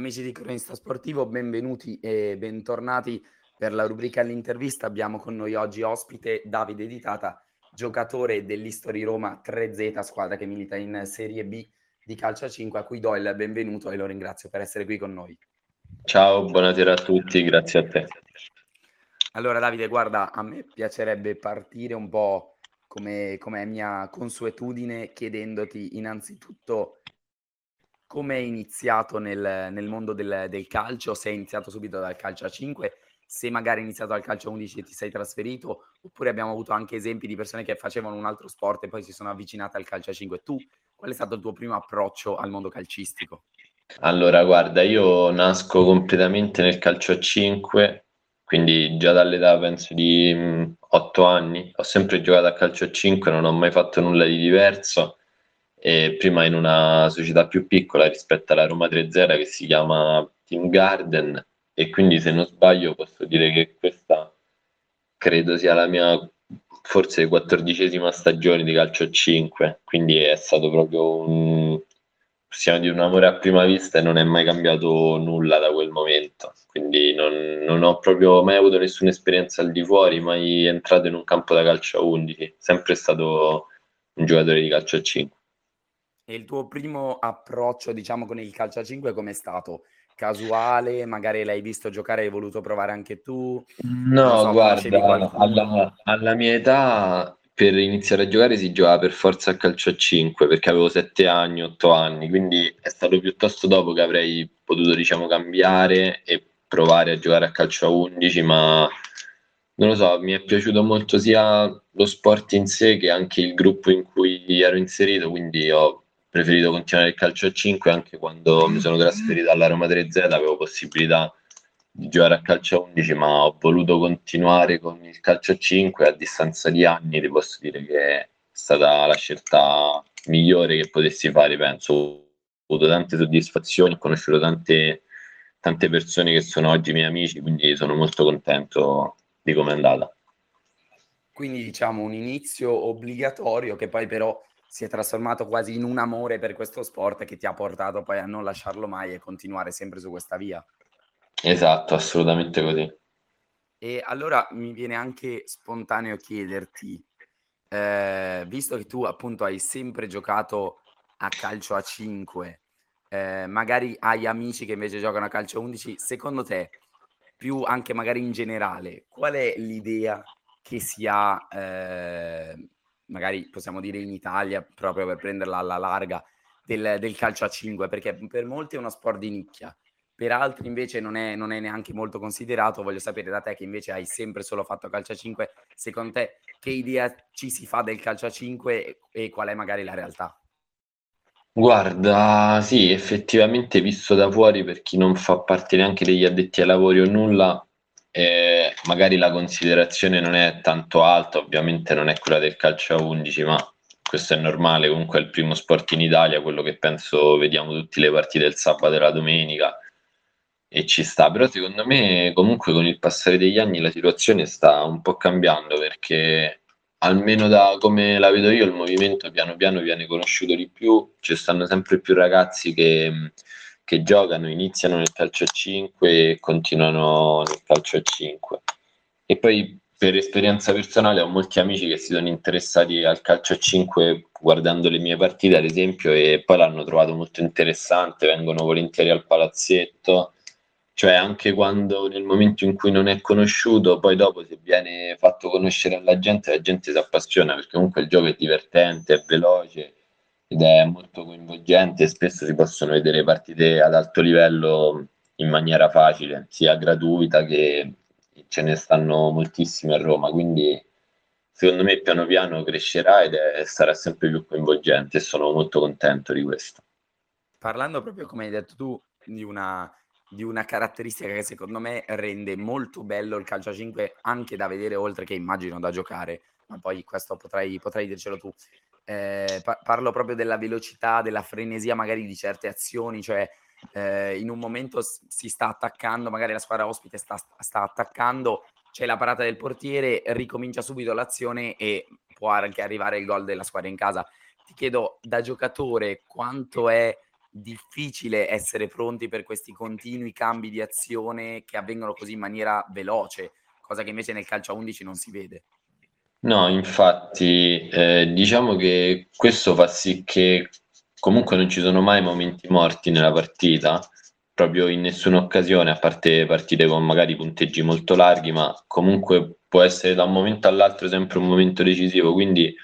Amici di Cronista Sportivo, benvenuti e bentornati per la rubrica all'intervista. Abbiamo con noi oggi ospite Davide Ditata, giocatore dell'History Roma 3Z, squadra che milita in Serie B di calcio a 5, a cui do il benvenuto e lo ringrazio per essere qui con noi. Ciao, buonasera a tutti, grazie a te. Allora Davide, guarda, a me piacerebbe partire un po' come, come è mia consuetudine chiedendoti innanzitutto come hai iniziato nel, nel mondo del, del, calcio? Se hai iniziato subito dal calcio a 5, se magari hai iniziato dal calcio a 11 e ti sei trasferito, oppure abbiamo avuto anche esempi di persone che facevano un altro sport e poi si sono avvicinate al calcio a 5. Tu, qual è stato il tuo primo approccio al mondo calcistico? Allora, guarda, io nasco completamente nel calcio a 5, quindi già dall'età penso di 8 mm, anni, ho sempre giocato a calcio a 5, non ho mai fatto nulla di diverso e prima in una società più piccola rispetto alla Roma 3-0 che si chiama Team Garden. E quindi se non sbaglio posso dire che questa credo sia la mia forse quattordicesima stagione di calcio a 5 quindi è stato proprio un possiamo dire un amore a prima vista e non è mai cambiato nulla da quel momento. Quindi non, non ho proprio mai avuto nessuna esperienza al di fuori mai entrato in un campo da calcio a 11 sempre stato un giocatore di calcio a 5 e il tuo primo approccio, diciamo, con il calcio a 5 com'è stato? Casuale? Magari l'hai visto giocare e hai voluto provare anche tu? No, so, guarda, alla, alla, mia età per iniziare a giocare si giocava per forza a calcio a 5 perché avevo 7 anni, 8 anni, quindi è stato piuttosto dopo che avrei potuto, diciamo, cambiare e provare a giocare a calcio a 11, ma non lo so, mi è piaciuto molto sia lo sport in sé che anche il gruppo in cui ero inserito, quindi ho preferito continuare il calcio a 5 anche quando mi sono trasferito alla Roma 3Z avevo possibilità di giocare a calcio a 11 ma ho voluto continuare con il calcio a 5 a distanza di anni. Ti posso dire che è stata la scelta migliore che potessi fare penso. Ho avuto tante soddisfazioni ho conosciuto tante, tante persone che sono oggi miei amici quindi sono molto contento di come è andata. Quindi diciamo un inizio obbligatorio che poi però si è trasformato quasi in un amore per questo sport che ti ha portato poi a non lasciarlo mai e continuare sempre su questa via. Esatto, assolutamente così. E allora mi viene anche spontaneo chiederti, eh, visto che tu appunto hai sempre giocato a calcio a 5, eh, magari hai amici che invece giocano a calcio a 11, secondo te, più anche magari in generale, qual è l'idea che si ha eh, magari possiamo dire in Italia, proprio per prenderla alla larga, del, del calcio a 5, perché per molti è uno sport di nicchia, per altri invece non è, non è, neanche molto considerato. Voglio sapere da te che invece hai sempre solo fatto calcio a 5, secondo te che idea ci si fa del calcio a 5 e, qual è magari la realtà? Guarda, sì, effettivamente visto da fuori per chi non fa parte neanche degli addetti ai lavori o nulla, eh, magari la considerazione non è tanto alta, ovviamente non è quella del calcio a 11, ma questo è normale, comunque è il primo sport in Italia, quello che penso vediamo tutte le partite del sabato e la domenica e ci sta, però secondo me comunque con il passare degli anni la situazione sta un po' cambiando perché almeno da come la vedo io il movimento piano piano viene conosciuto di più, ci stanno sempre più ragazzi che che giocano, iniziano nel calcio a 5 e continuano nel calcio a 5. E poi per esperienza personale ho molti amici che si sono interessati al calcio a 5 guardando le mie partite, ad esempio, e poi l'hanno trovato molto interessante, vengono volentieri al palazzetto. Cioè, anche quando nel momento in cui non è conosciuto, poi dopo se viene fatto conoscere alla gente, la gente si appassiona perché comunque il gioco è divertente, è veloce ed è molto coinvolgente. Spesso si possono vedere partite ad alto livello in maniera facile, sia gratuita che ce ne stanno moltissime a Roma. Quindi secondo me piano piano crescerà ed è, sarà sempre più coinvolgente e sono molto contento di questo. Parlando proprio come hai detto tu di una, di una caratteristica che secondo me rende molto bello il calcio a 5 anche da vedere oltre che immagino da giocare, ma poi questo potrai, potrai dircelo tu eh, pa- parlo proprio della velocità, della frenesia magari di certe azioni, cioè eh, in un momento si sta attaccando, magari la squadra ospite sta, sta attaccando, c'è la parata del portiere, ricomincia subito l'azione e può anche arrivare il gol della squadra in casa. Ti chiedo da giocatore quanto è difficile essere pronti per questi continui cambi di azione che avvengono così in maniera veloce, cosa che invece nel calcio a 11 non si vede. No, infatti, eh, diciamo che questo fa sì che comunque non ci sono mai momenti morti nella partita, proprio in nessuna occasione, a parte partite con magari punteggi molto larghi, ma comunque può essere da un momento all'altro sempre un momento decisivo, quindi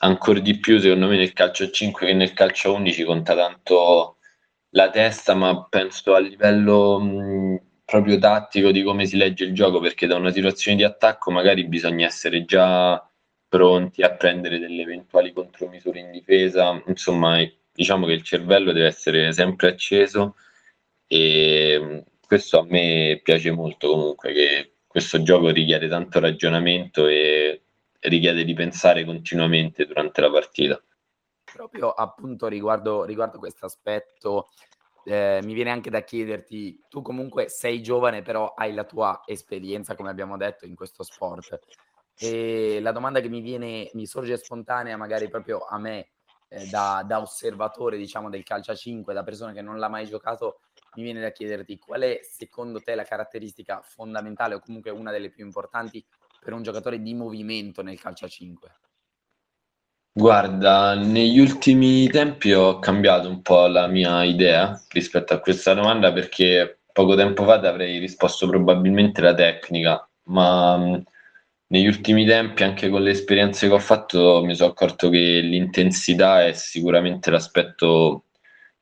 ancora di più secondo me nel calcio a 5 che nel calcio a 11 conta tanto la testa, ma penso a livello mh, proprio tattico di come si legge il gioco, perché da una situazione di attacco magari bisogna essere già pronti a prendere delle eventuali contromisure in difesa, insomma diciamo che il cervello deve essere sempre acceso e questo a me piace molto comunque, che questo gioco richiede tanto ragionamento e richiede di pensare continuamente durante la partita. Proprio appunto riguardo, riguardo questo aspetto eh, mi viene anche da chiederti, tu comunque sei giovane, però hai la tua esperienza, come abbiamo detto, in questo sport. E la domanda che mi viene, mi sorge spontanea, magari proprio a me, eh, da, da, osservatore, diciamo, del calcio a 5, da persona che non l'ha mai giocato, mi viene da chiederti qual è secondo te la caratteristica fondamentale o comunque una delle più importanti per un giocatore di movimento nel calcio a 5? Guarda, negli ultimi tempi ho cambiato un po' la mia idea rispetto a questa domanda perché poco tempo fa ti avrei risposto probabilmente la tecnica, ma mh, negli ultimi tempi, anche con le esperienze che ho fatto, mi sono accorto che l'intensità è sicuramente l'aspetto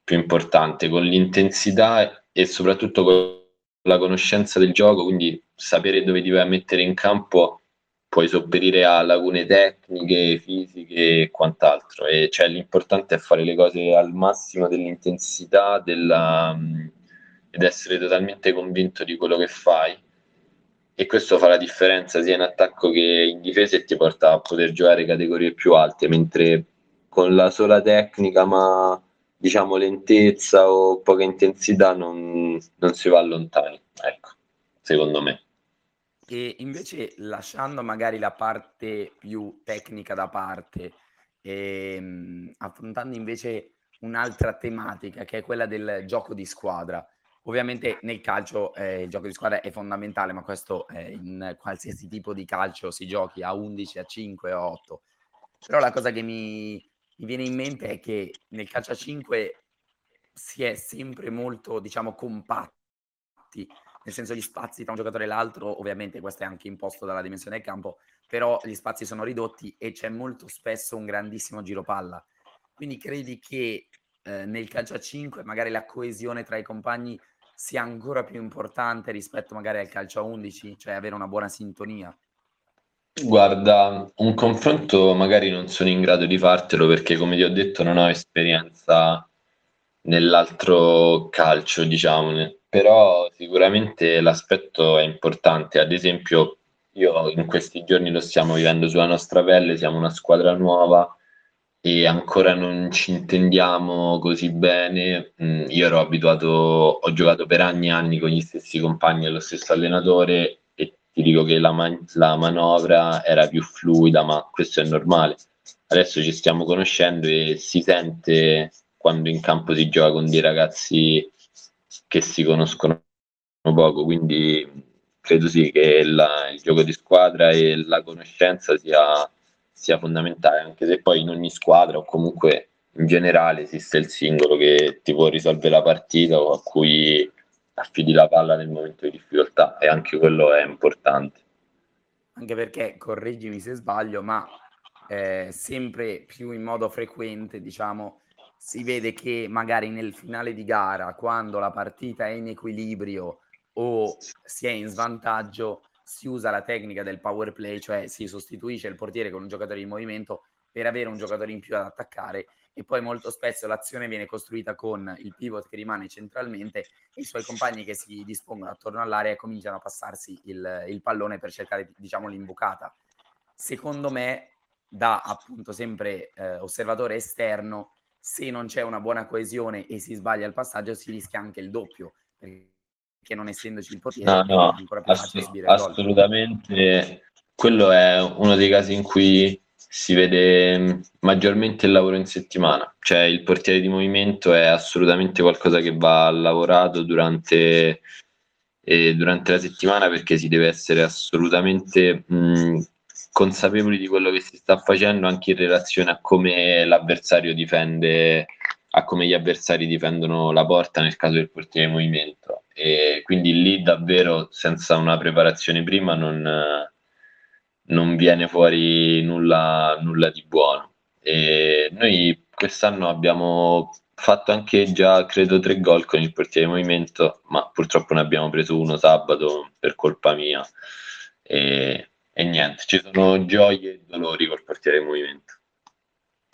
più importante. Con l'intensità e soprattutto con la conoscenza del gioco, quindi sapere dove ti vai a mettere in campo puoi sopperire a lacune tecniche, fisiche e quant'altro. E cioè, l'importante è fare le cose al massimo dell'intensità della, ed essere totalmente convinto di quello che fai. E questo fa la differenza sia in attacco che in difesa e ti porta a poter giocare categorie più alte, mentre con la sola tecnica, ma diciamo lentezza o poca intensità, non, non si va lontani. Ecco, secondo me. E invece lasciando magari la parte più tecnica da parte, ehm, affrontando invece un'altra tematica che è quella del gioco di squadra. Ovviamente nel calcio eh, il gioco di squadra è fondamentale, ma questo eh, in qualsiasi tipo di calcio si giochi a 11, a 5, a 8. Però la cosa che mi, mi viene in mente è che nel calcio a 5 si è sempre molto, diciamo, compatti nel senso gli spazi tra un giocatore e l'altro, ovviamente questo è anche imposto dalla dimensione del campo, però gli spazi sono ridotti e c'è molto spesso un grandissimo giro palla. Quindi credi che eh, nel calcio a 5 magari la coesione tra i compagni sia ancora più importante rispetto magari al calcio a 11, cioè avere una buona sintonia? Guarda, un confronto magari non sono in grado di fartelo perché come ti ho detto non ho esperienza nell'altro calcio, diciamo, però sicuramente l'aspetto è importante. Ad esempio, io in questi giorni lo stiamo vivendo sulla nostra pelle, siamo una squadra nuova e ancora non ci intendiamo così bene. Mm, io ero abituato, ho giocato per anni e anni con gli stessi compagni e lo stesso allenatore e ti dico che la, man- la manovra era più fluida, ma questo è normale. Adesso ci stiamo conoscendo e si sente quando in campo si gioca con dei ragazzi che si conoscono poco, quindi credo sì che la, il gioco di squadra e la conoscenza sia, sia fondamentale, anche se poi in ogni squadra o comunque in generale esiste il singolo che ti può risolvere la partita o a cui affidi la palla nel momento di difficoltà e anche quello è importante. Anche perché, correggimi se sbaglio, ma eh, sempre più in modo frequente, diciamo, si vede che magari nel finale di gara, quando la partita è in equilibrio o si è in svantaggio, si usa la tecnica del power play, cioè si sostituisce il portiere con un giocatore in movimento per avere un giocatore in più ad attaccare e poi molto spesso l'azione viene costruita con il pivot che rimane centralmente e i suoi compagni che si dispongono attorno all'area e cominciano a passarsi il, il pallone per cercare diciamo l'imbucata. Secondo me, da appunto sempre eh, osservatore esterno, se non c'è una buona coesione e si sbaglia il passaggio, si rischia anche il doppio, perché non essendoci il portiere no, no, ancora più assolut- assolutamente. Quello è uno dei casi in cui si vede mm, maggiormente il lavoro in settimana, cioè il portiere di movimento è assolutamente qualcosa che va lavorato durante, eh, durante la settimana perché si deve essere assolutamente mh, mm, consapevoli di quello che si sta facendo anche in relazione a come l'avversario difende, a come gli avversari difendono la porta nel caso del portiere di movimento. E quindi lì davvero senza una preparazione prima non non viene fuori nulla, nulla di buono. E noi quest'anno abbiamo fatto anche già, credo, tre gol con il portiere di movimento, ma purtroppo ne abbiamo preso uno sabato per colpa mia. E, e niente, ci sono gioie e dolori col portiere di movimento.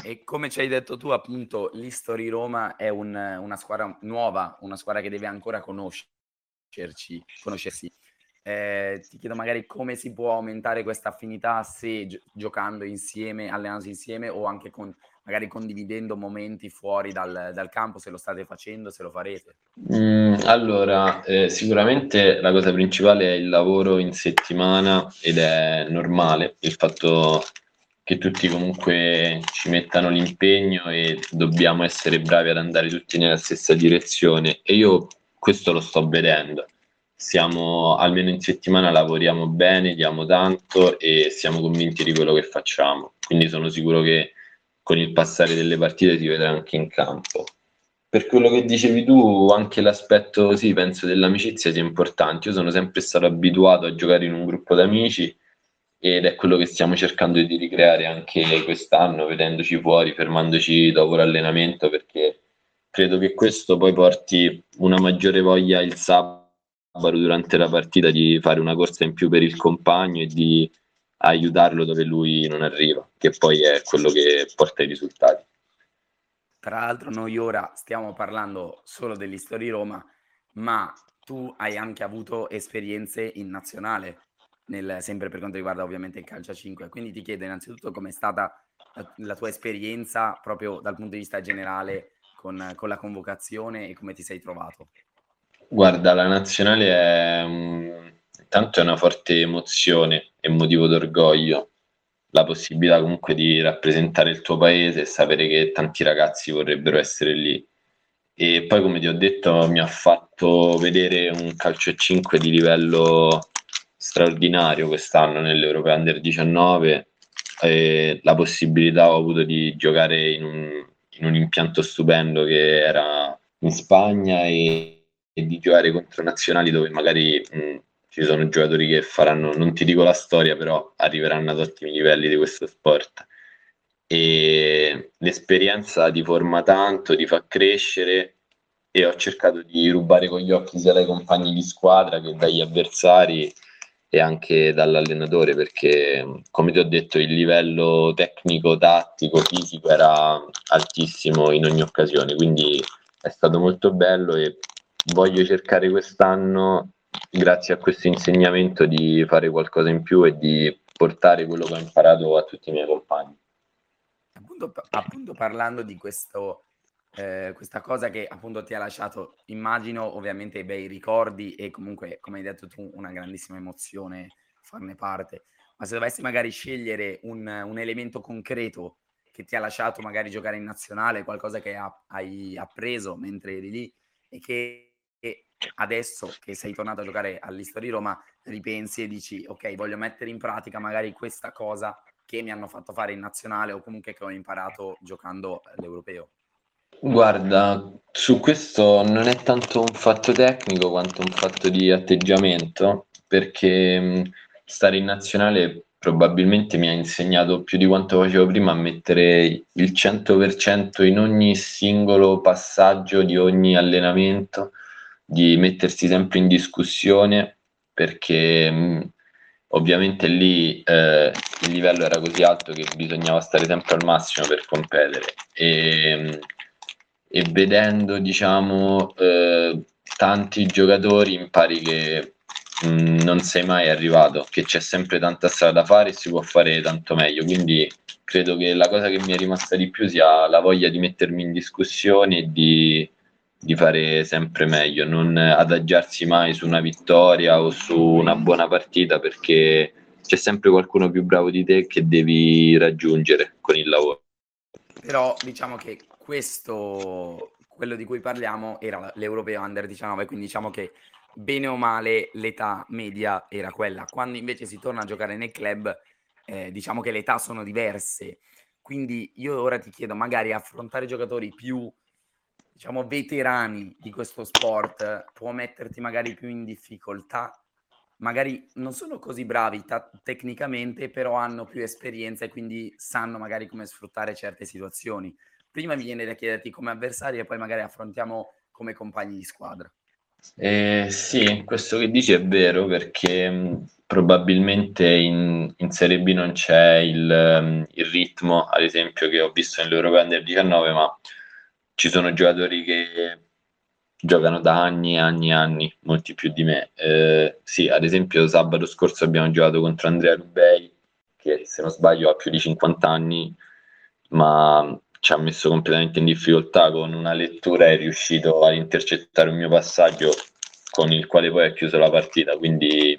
E come ci hai detto tu, appunto, l'History Roma è un, una squadra nuova, una squadra che deve ancora conoscerci, conoscersi. Eh, ti chiedo magari come si può aumentare questa affinità se gi- giocando insieme, allenandosi insieme o anche con, magari condividendo momenti fuori dal, dal, campo, se lo state facendo, se lo farete. Mm, allora, eh, sicuramente la cosa principale è il lavoro in settimana ed è normale il fatto che tutti comunque ci mettano l'impegno e dobbiamo essere bravi ad andare tutti nella stessa direzione e io questo lo sto vedendo siamo almeno in settimana lavoriamo bene, diamo tanto e siamo convinti di quello che facciamo. Quindi sono sicuro che con il passare delle partite si vedrà anche in campo. Per quello che dicevi tu, anche l'aspetto, sì, penso dell'amicizia sia importante. Io sono sempre stato abituato a giocare in un gruppo d'amici ed è quello che stiamo cercando di ricreare anche quest'anno, vedendoci fuori, fermandoci dopo l'allenamento, perché credo che questo poi porti una maggiore voglia il sabato durante la partita di fare una corsa in più per il compagno e di aiutarlo dove lui non arriva, che poi è quello che porta i risultati. Tra l'altro noi ora stiamo parlando solo dell'istoria di Roma, ma tu hai anche avuto esperienze in nazionale, nel, sempre per quanto riguarda ovviamente il calcio a 5, quindi ti chiedo innanzitutto com'è stata la, la tua esperienza proprio dal punto di vista generale con, con la convocazione e come ti sei trovato. Guarda, la nazionale è un... intanto è una forte emozione e motivo d'orgoglio, la possibilità comunque di rappresentare il tuo paese e sapere che tanti ragazzi vorrebbero essere lì. E poi, come ti ho detto, mi ha fatto vedere un calcio a 5 di livello straordinario quest'anno nell'Europeo Under 19 e la possibilità ho avuto di giocare in un, in un impianto stupendo che era in Spagna e e di giocare contro nazionali dove magari mh, ci sono giocatori che faranno, non ti dico la storia, però arriveranno ad ottimi livelli di questo sport. E l'esperienza ti forma tanto, ti fa crescere e ho cercato di rubare con gli occhi sia dai compagni di squadra che dagli avversari e anche dall'allenatore perché come ti ho detto il livello tecnico, tattico, fisico era altissimo in ogni occasione quindi è stato molto bello e voglio cercare quest'anno, grazie a questo insegnamento, di fare qualcosa in più e di portare quello che ho imparato a tutti i miei compagni. Appunto, appunto parlando di questo, eh, questa cosa che appunto ti ha lasciato, immagino ovviamente bei ricordi e comunque, come hai detto tu, una grandissima emozione farne parte. Ma se dovessi magari scegliere un, un elemento concreto che ti ha lasciato magari giocare in nazionale, qualcosa che ha, hai appreso mentre eri lì e che adesso che sei tornato a giocare all'Istoria di Roma ripensi e dici ok voglio mettere in pratica magari questa cosa che mi hanno fatto fare in nazionale o comunque che ho imparato giocando all'europeo? Guarda, su questo non è tanto un fatto tecnico quanto un fatto di atteggiamento, perché stare in nazionale probabilmente mi ha insegnato più di quanto facevo prima a mettere il 100% in ogni singolo passaggio di ogni allenamento di mettersi sempre in discussione perché mh, ovviamente lì eh, il livello era così alto che bisognava stare sempre al massimo per competere. E, e vedendo diciamo eh, tanti giocatori impari che mh, non sei mai arrivato che c'è sempre tanta strada da fare e si può fare tanto meglio. Quindi credo che la cosa che mi è rimasta di più sia la voglia di mettermi in discussione e di di fare sempre meglio, non adagiarsi mai su una vittoria o su una buona partita perché c'è sempre qualcuno più bravo di te che devi raggiungere con il lavoro. Però diciamo che questo, quello di cui parliamo, era l'Europeo Under 19, quindi diciamo che bene o male l'età media era quella. Quando invece si torna a giocare nel club, eh, diciamo che le età sono diverse. Quindi io ora ti chiedo, magari affrontare giocatori più, diciamo, veterani di questo sport può metterti magari più in difficoltà. Magari non sono così bravi ta- tecnicamente, però hanno più esperienza e quindi sanno magari come sfruttare certe situazioni. Prima mi viene da chiederti come avversari e poi magari affrontiamo come compagni di squadra. Eh, sì, questo che dici è vero perché mh, probabilmente in, in, Serie B non c'è il, um, il, ritmo, ad esempio, che ho visto nell'Europa Under 19, ma ci sono giocatori che giocano da anni e anni e anni, molti più di me. Eh, sì, ad esempio sabato scorso abbiamo giocato contro Andrea Rubei, che se non sbaglio ha più di 50 anni, ma ci ha messo completamente in difficoltà con una lettura è riuscito ad intercettare un mio passaggio con il quale poi ha chiuso la partita quindi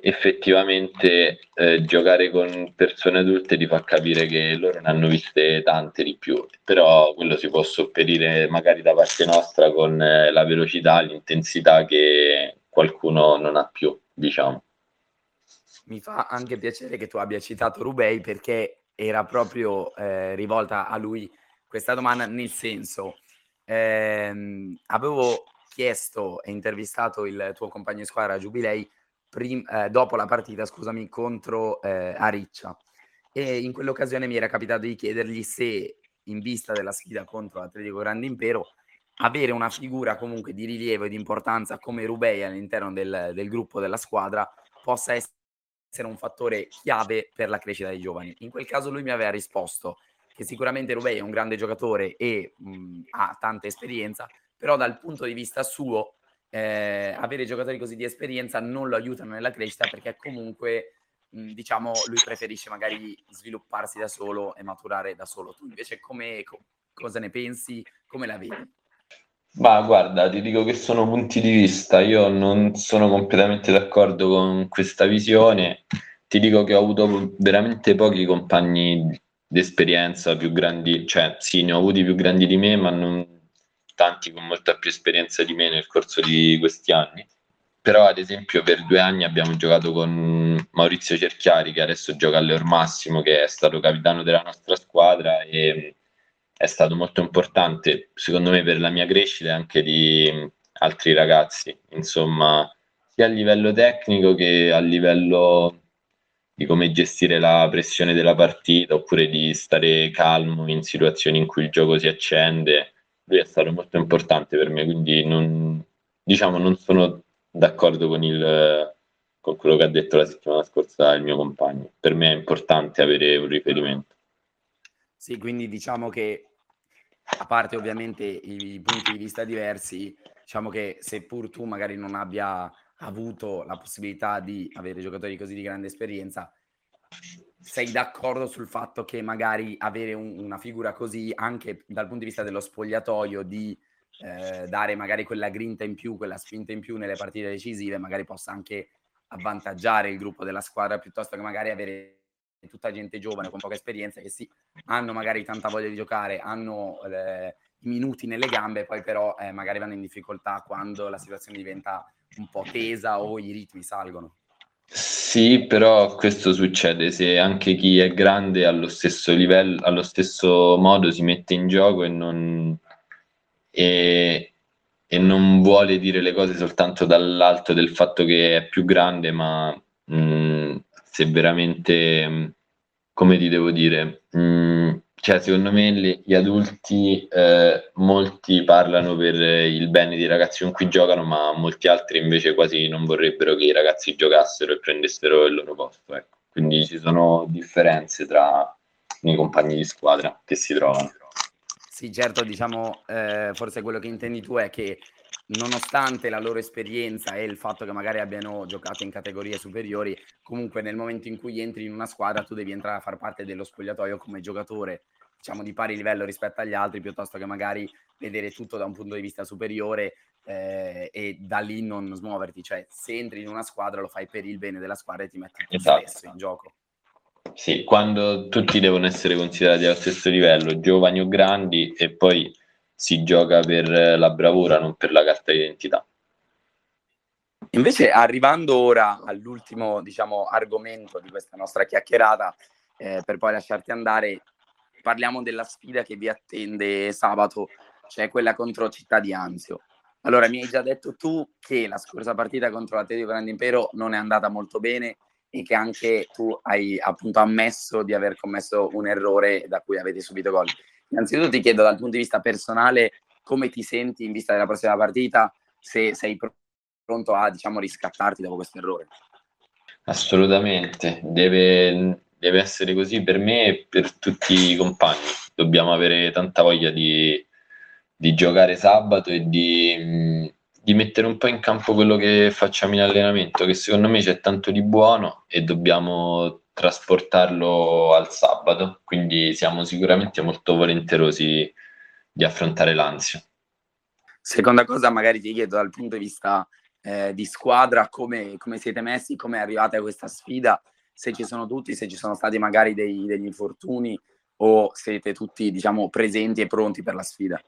effettivamente eh, giocare con persone adulte ti fa capire che loro ne hanno viste tante di più. Però quello si può sopperire magari da parte nostra con eh, la velocità l'intensità che qualcuno non ha più diciamo. Mi fa anche piacere che tu abbia citato Rubei perché era proprio eh, rivolta a lui questa domanda, nel senso, ehm, avevo chiesto e intervistato il tuo compagno di squadra Giubilei prim- eh, dopo la partita, scusami, contro eh, Ariccia. E in quell'occasione mi era capitato di chiedergli se, in vista della sfida contro l'Atletico Grande Impero, avere una figura comunque di rilievo e di importanza come Rubei all'interno del, del gruppo della squadra possa essere un fattore chiave per la crescita dei giovani. In quel caso lui mi aveva risposto che sicuramente Rubei è un grande giocatore e mh, ha tanta esperienza, però dal punto di vista suo eh, avere giocatori così di esperienza non lo aiutano nella crescita perché comunque mh, diciamo lui preferisce magari svilupparsi da solo e maturare da solo. Tu invece come, co- cosa ne pensi? Come la vedi? Ma guarda, ti dico che sono punti di vista, io non sono completamente d'accordo con questa visione, ti dico che ho avuto veramente pochi compagni d'esperienza più grandi, cioè sì, ne ho avuti più grandi di me, ma non tanti con molta più esperienza di me nel corso di questi anni. Però ad esempio per due anni abbiamo giocato con Maurizio Cerchiari, che adesso gioca all'Eur Massimo, che è stato capitano della nostra squadra e è stato molto importante, secondo me, per la mia crescita e anche di altri ragazzi, insomma, sia a livello tecnico che a livello di come gestire la pressione della partita oppure di stare calmo in situazioni in cui il gioco si accende. Lui è stato molto importante per me, quindi non, diciamo, non sono d'accordo con, il, con quello che ha detto la settimana scorsa il mio compagno. Per me è importante avere un riferimento. Sì, quindi diciamo che a parte ovviamente i punti di vista diversi, diciamo che seppur tu magari non abbia avuto la possibilità di avere giocatori così di grande esperienza, sei d'accordo sul fatto che magari avere un, una figura così anche dal punto di vista dello spogliatoio di eh, dare magari quella grinta in più, quella spinta in più nelle partite decisive, magari possa anche avvantaggiare il gruppo della squadra piuttosto che magari avere tutta gente giovane con poca esperienza che sì, hanno magari tanta voglia di giocare, hanno eh, i minuti nelle gambe, poi però eh, magari vanno in difficoltà quando la situazione diventa un po' tesa o i ritmi salgono. Sì, però questo succede se anche chi è grande allo stesso livello, allo stesso modo si mette in gioco e non, e, e non vuole dire le cose soltanto dall'alto del fatto che è più grande, ma mh, mm, se veramente, come ti devo dire, mh, mm, cioè secondo me le, gli adulti, eh, molti parlano per il bene dei ragazzi con cui giocano, ma molti altri invece quasi non vorrebbero che i ragazzi giocassero e prendessero il loro posto. Ecco. Quindi ci sono differenze tra i compagni di squadra che si trovano. Sì, certo, diciamo, eh, forse quello che intendi tu è che nonostante la loro esperienza e il fatto che magari abbiano giocato in categorie superiori, comunque nel momento in cui entri in una squadra tu devi entrare a far parte dello spogliatoio come giocatore, diciamo di pari livello rispetto agli altri, piuttosto che magari vedere tutto da un punto di vista superiore, eh, e da lì non smuoverti, cioè se entri in una squadra lo fai per il bene della squadra e ti metti tu Esatto. stesso in gioco. Sì, quando tutti devono essere considerati allo stesso livello, giovani o grandi, e poi si gioca per la bravura, non per la carta d'identità. Invece, arrivando ora all'ultimo, diciamo, argomento di questa nostra chiacchierata, eh, per poi lasciarti andare, parliamo della sfida che vi attende sabato, cioè quella contro Città di Anzio. Allora, mi hai già detto tu che la scorsa partita contro l'Atletico Grande Impero non è andata molto bene e che anche tu hai appunto ammesso di aver commesso un errore da cui avete subito gol. Innanzitutto ti chiedo dal punto di vista personale come ti senti in vista della prossima partita, se sei pronto a diciamo riscattarti dopo questo errore. Assolutamente, deve, deve essere così per me e per tutti i compagni. Dobbiamo avere tanta voglia di, di giocare sabato e di, di, mettere un po' in campo quello che facciamo in allenamento, che secondo me c'è tanto di buono e dobbiamo trasportarlo al sabato. Quindi siamo sicuramente molto volenterosi di affrontare l'ansia. Seconda cosa, magari ti chiedo dal punto di vista eh, di squadra, come, come, siete messi, come arrivate a questa sfida, se ci sono tutti, se ci sono stati magari dei, degli infortuni o siete tutti diciamo presenti e pronti per la sfida?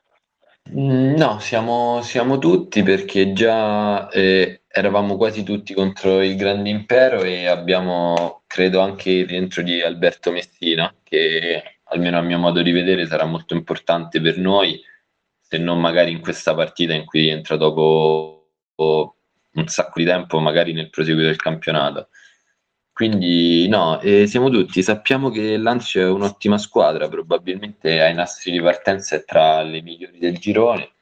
Mm, no, siamo, siamo tutti perché già eh, eravamo quasi tutti contro il grande impero e abbiamo, credo, anche il rientro di Alberto Messina, che almeno a mio modo di vedere sarà molto importante per noi, se non magari in questa partita in cui entra dopo un sacco di tempo magari nel proseguo del campionato. Quindi no, eh, siamo tutti, sappiamo che l'Anzio è un'ottima squadra, probabilmente ai nastri di partenza è tra le migliori del girone,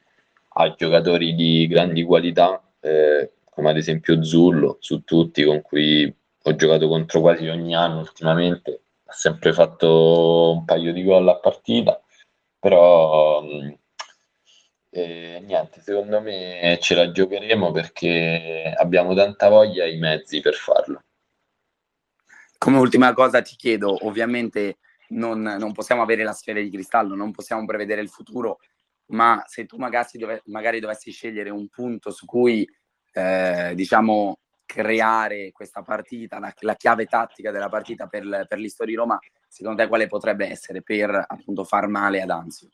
ha giocatori di grandi qualità, eh, come ad esempio Zullo, su tutti, con cui ho giocato contro quasi ogni anno ultimamente, ha sempre fatto un paio di gol a partita, però mh, e niente, secondo me ce la giocheremo perché abbiamo tanta voglia e i mezzi per farlo. Come ultima cosa ti chiedo, ovviamente non, non, possiamo avere la sfera di cristallo, non possiamo prevedere il futuro, ma se tu magari, dove, magari dovessi scegliere un punto su cui, eh, diciamo, creare questa partita, la, la, chiave tattica della partita per, per l'Istoria di Roma, secondo te quale potrebbe essere per appunto far male ad Anzio?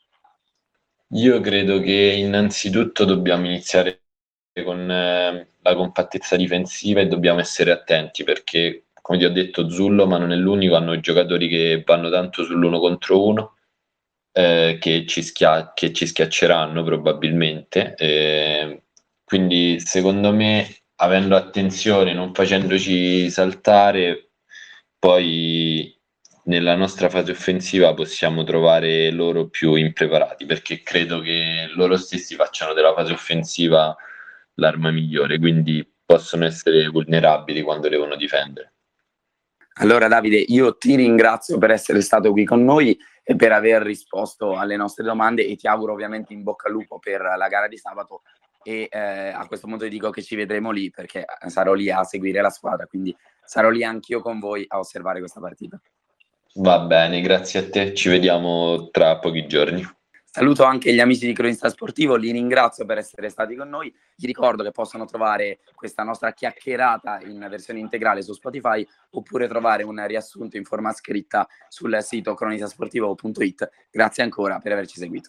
Io credo che innanzitutto dobbiamo iniziare con eh, la compattezza difensiva e dobbiamo essere attenti perché, come ti ho detto, Zullo, ma non è l'unico, hanno giocatori che vanno tanto sull'uno contro uno, eh, che, ci schia- che, ci schiacceranno probabilmente. Eh, quindi, secondo me, avendo attenzione, non facendoci saltare, poi nella nostra fase offensiva possiamo trovare loro più impreparati perché credo che loro stessi facciano della fase offensiva l'arma migliore, quindi possono essere vulnerabili quando devono difendere. Allora Davide, io ti ringrazio per essere stato qui con noi e per aver risposto alle nostre domande e ti auguro ovviamente in bocca al lupo per la gara di sabato e eh, a questo punto ti dico che ci vedremo lì perché sarò lì a seguire la squadra, quindi sarò lì anch'io con voi a osservare questa partita. Va bene, grazie a te, ci vediamo tra pochi giorni. Saluto anche gli amici di Cronista Sportivo, li ringrazio per essere stati con noi. Gli ricordo che possono trovare questa nostra chiacchierata in versione integrale su Spotify oppure trovare un riassunto in forma scritta sul sito cronistasportivo.it. Grazie ancora per averci seguito.